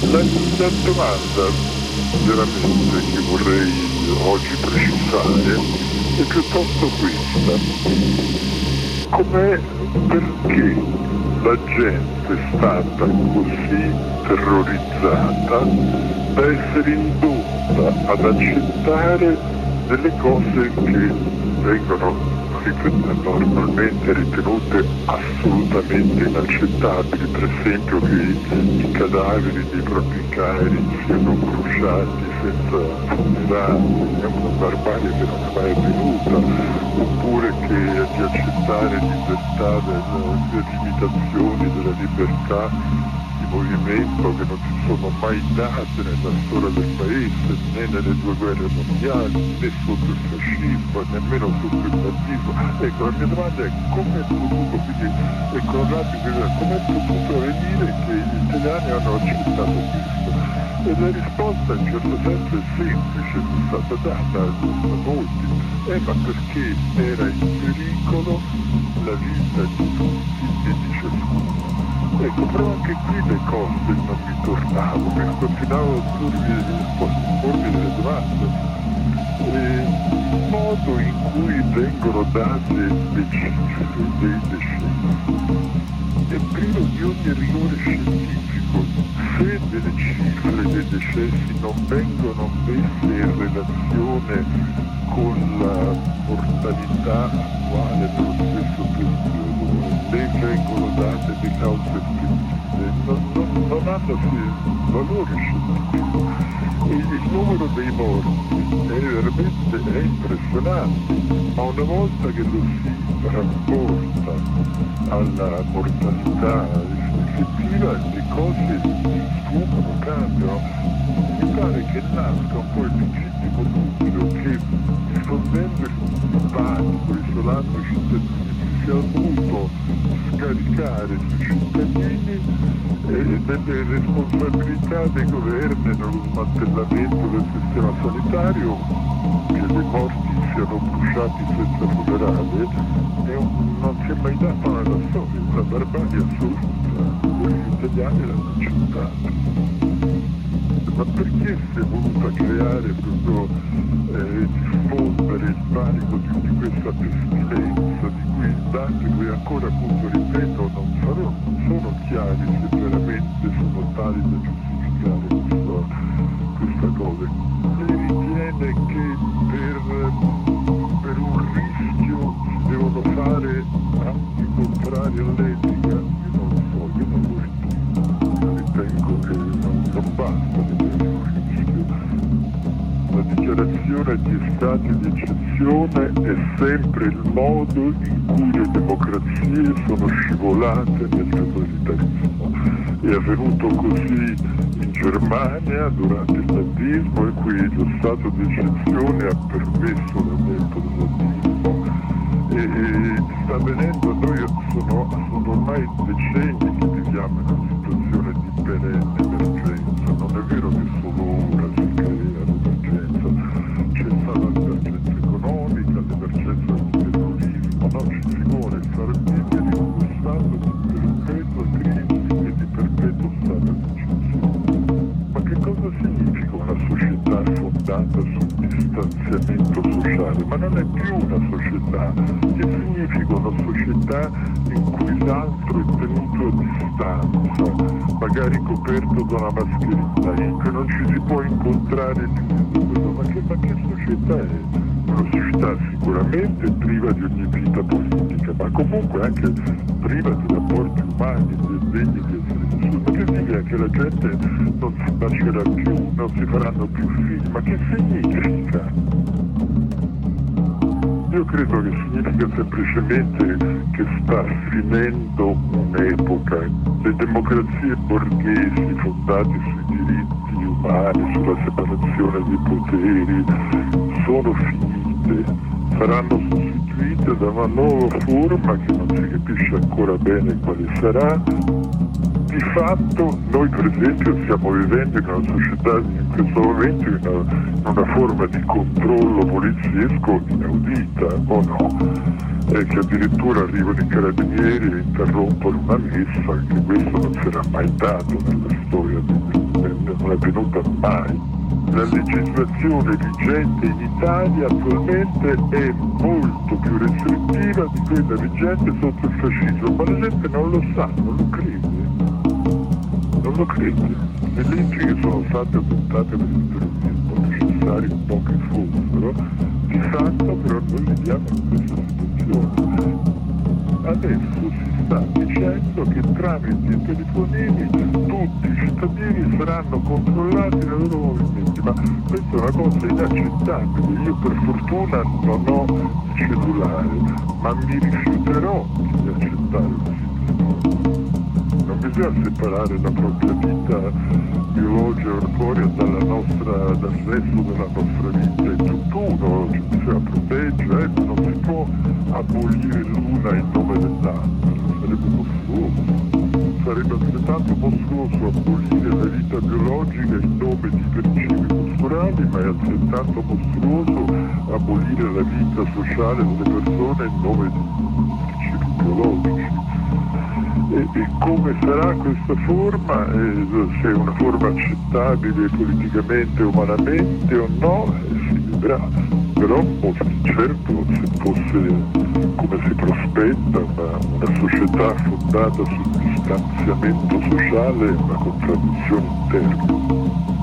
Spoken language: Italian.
la domanda veramente che vorrei oggi precisare è piuttosto questa. Com'è perché la gente è stata così terrorizzata da essere indotta ad accettare delle cose che vengono normalmente ritenute assolutamente inaccettabili, per esempio che i cadaveri dei propri cari siano bruciati senza funerali, è una barbarie che non è mai avvenuta, oppure che di accettare libertà delle limitazioni della libertà movimento che non si sono mai date nella storia del paese, né nelle due guerre mondiali, né sotto il fascismo, nemmeno sotto il nazismo. Ecco, la mia domanda è come è potuto, quindi, ecco, come è potuto avvenire che gli italiani hanno accettato questo? E la risposta in certo senso è semplice, è stata data da molti, eh, ma perché era in pericolo la vita di tutti. Ecco, però anche qui le cose non mi tornavano, continuavo a pormi delle domande. Il modo in cui vengono date le cifre dei decessi è privo di ogni rigore scientifico. Se delle cifre dei decessi non vengono messe in relazione con la mortalità attuale dello stesso periodo, le vengono date di cause effettive, non, non, non hanno valore scientifico. E il numero dei morti è veramente è impressionante, ma una volta che lo si rapporta alla mortalità effettiva le cose sfuggono, cambiano. Mi pare che nasca un po' il legittimo dubbio che diffondendo il panico, isolando i cittadini si è avuto scaricare sui cittadini delle responsabilità dei governi nello smantellamento del sistema sanitario, che le morti siano bruciati senza funerale, non si è mai dato nella storia, una barbarie assoluta, gli italiani l'hanno accettato ma perché si è voluta creare proprio eh, diffondere il panico di, di questa pestilenza di cui i dati che ancora appunto ripeto non, sarò, non sono chiari se veramente sono tali da giustificare questo, questa cosa. Lei ritiene che per, per un rischio si devono fare atti contrari all'etica? Dichiarazione di stati di eccezione è sempre il modo in cui le democrazie sono scivolate nel totalitarismo. È avvenuto così in Germania durante il nazismo in cui lo stato di eccezione ha permesso l'avvento del nazismo e, e sta avvenendo, noi sono, sono ormai decenni che viviamo in una situazione di perenne non è più una società. Che significa una società in cui l'altro è tenuto a distanza, magari coperto da una mascherina, in cui non ci si può incontrare più? Ma che, ma che società è? Una società sicuramente priva di ogni vita politica, ma comunque anche priva di rapporti umani, degni di essere vissuti. Che significa che la gente non si bacerà più, non si faranno più figli? Ma che significa? Io credo che significa semplicemente che sta finendo un'epoca. Le democrazie borghesi fondate sui diritti umani, sulla separazione dei poteri, sono finite saranno sostituite da una nuova forma che non si capisce ancora bene quale sarà. Di fatto noi per esempio stiamo vivendo in una società in questo momento in una, in una forma di controllo poliziesco inaudita o no? E che addirittura arrivano i carabinieri e interrompono una messa, che questo non era mai dato nella storia non è venuta mai. La legislazione vigente in Italia attualmente è molto più restrittiva di quella vigente sotto il fascismo, ma la gente non lo sa, non lo crede. Non lo crede. Le leggi che sono state adottate per il terrorismo, necessari un po' che fossero, di fatto però noi viviamo in questa situazione adesso si sta dicendo che tramite i telefonini tutti i cittadini saranno controllati nei loro movimenti, ma questa è una cosa inaccettabile. Io per fortuna non ho il cellulare, ma mi rifiuterò di accettare una situazione. Bisogna separare la propria vita biologica corporea dalla nostra, dal resto della nostra vita, è tutt'uno, cioè bisogna proteggere, eh, non si può abolire l'una in nome dell'altra, sarebbe mostruoso. Sarebbe altrettanto mostruoso abolire la vita biologica in nome di principi culturali, ma è altrettanto mostruoso abolire la vita sociale delle persone in nome di principi biologici. E, e, come sarà questa forma, eh, se è una forma accettabile politicamente, umanamente o no, eh, si vedrà però certo se fosse come si prospetta una, una società fondata sul distanziamento sociale è una contraddizione interna.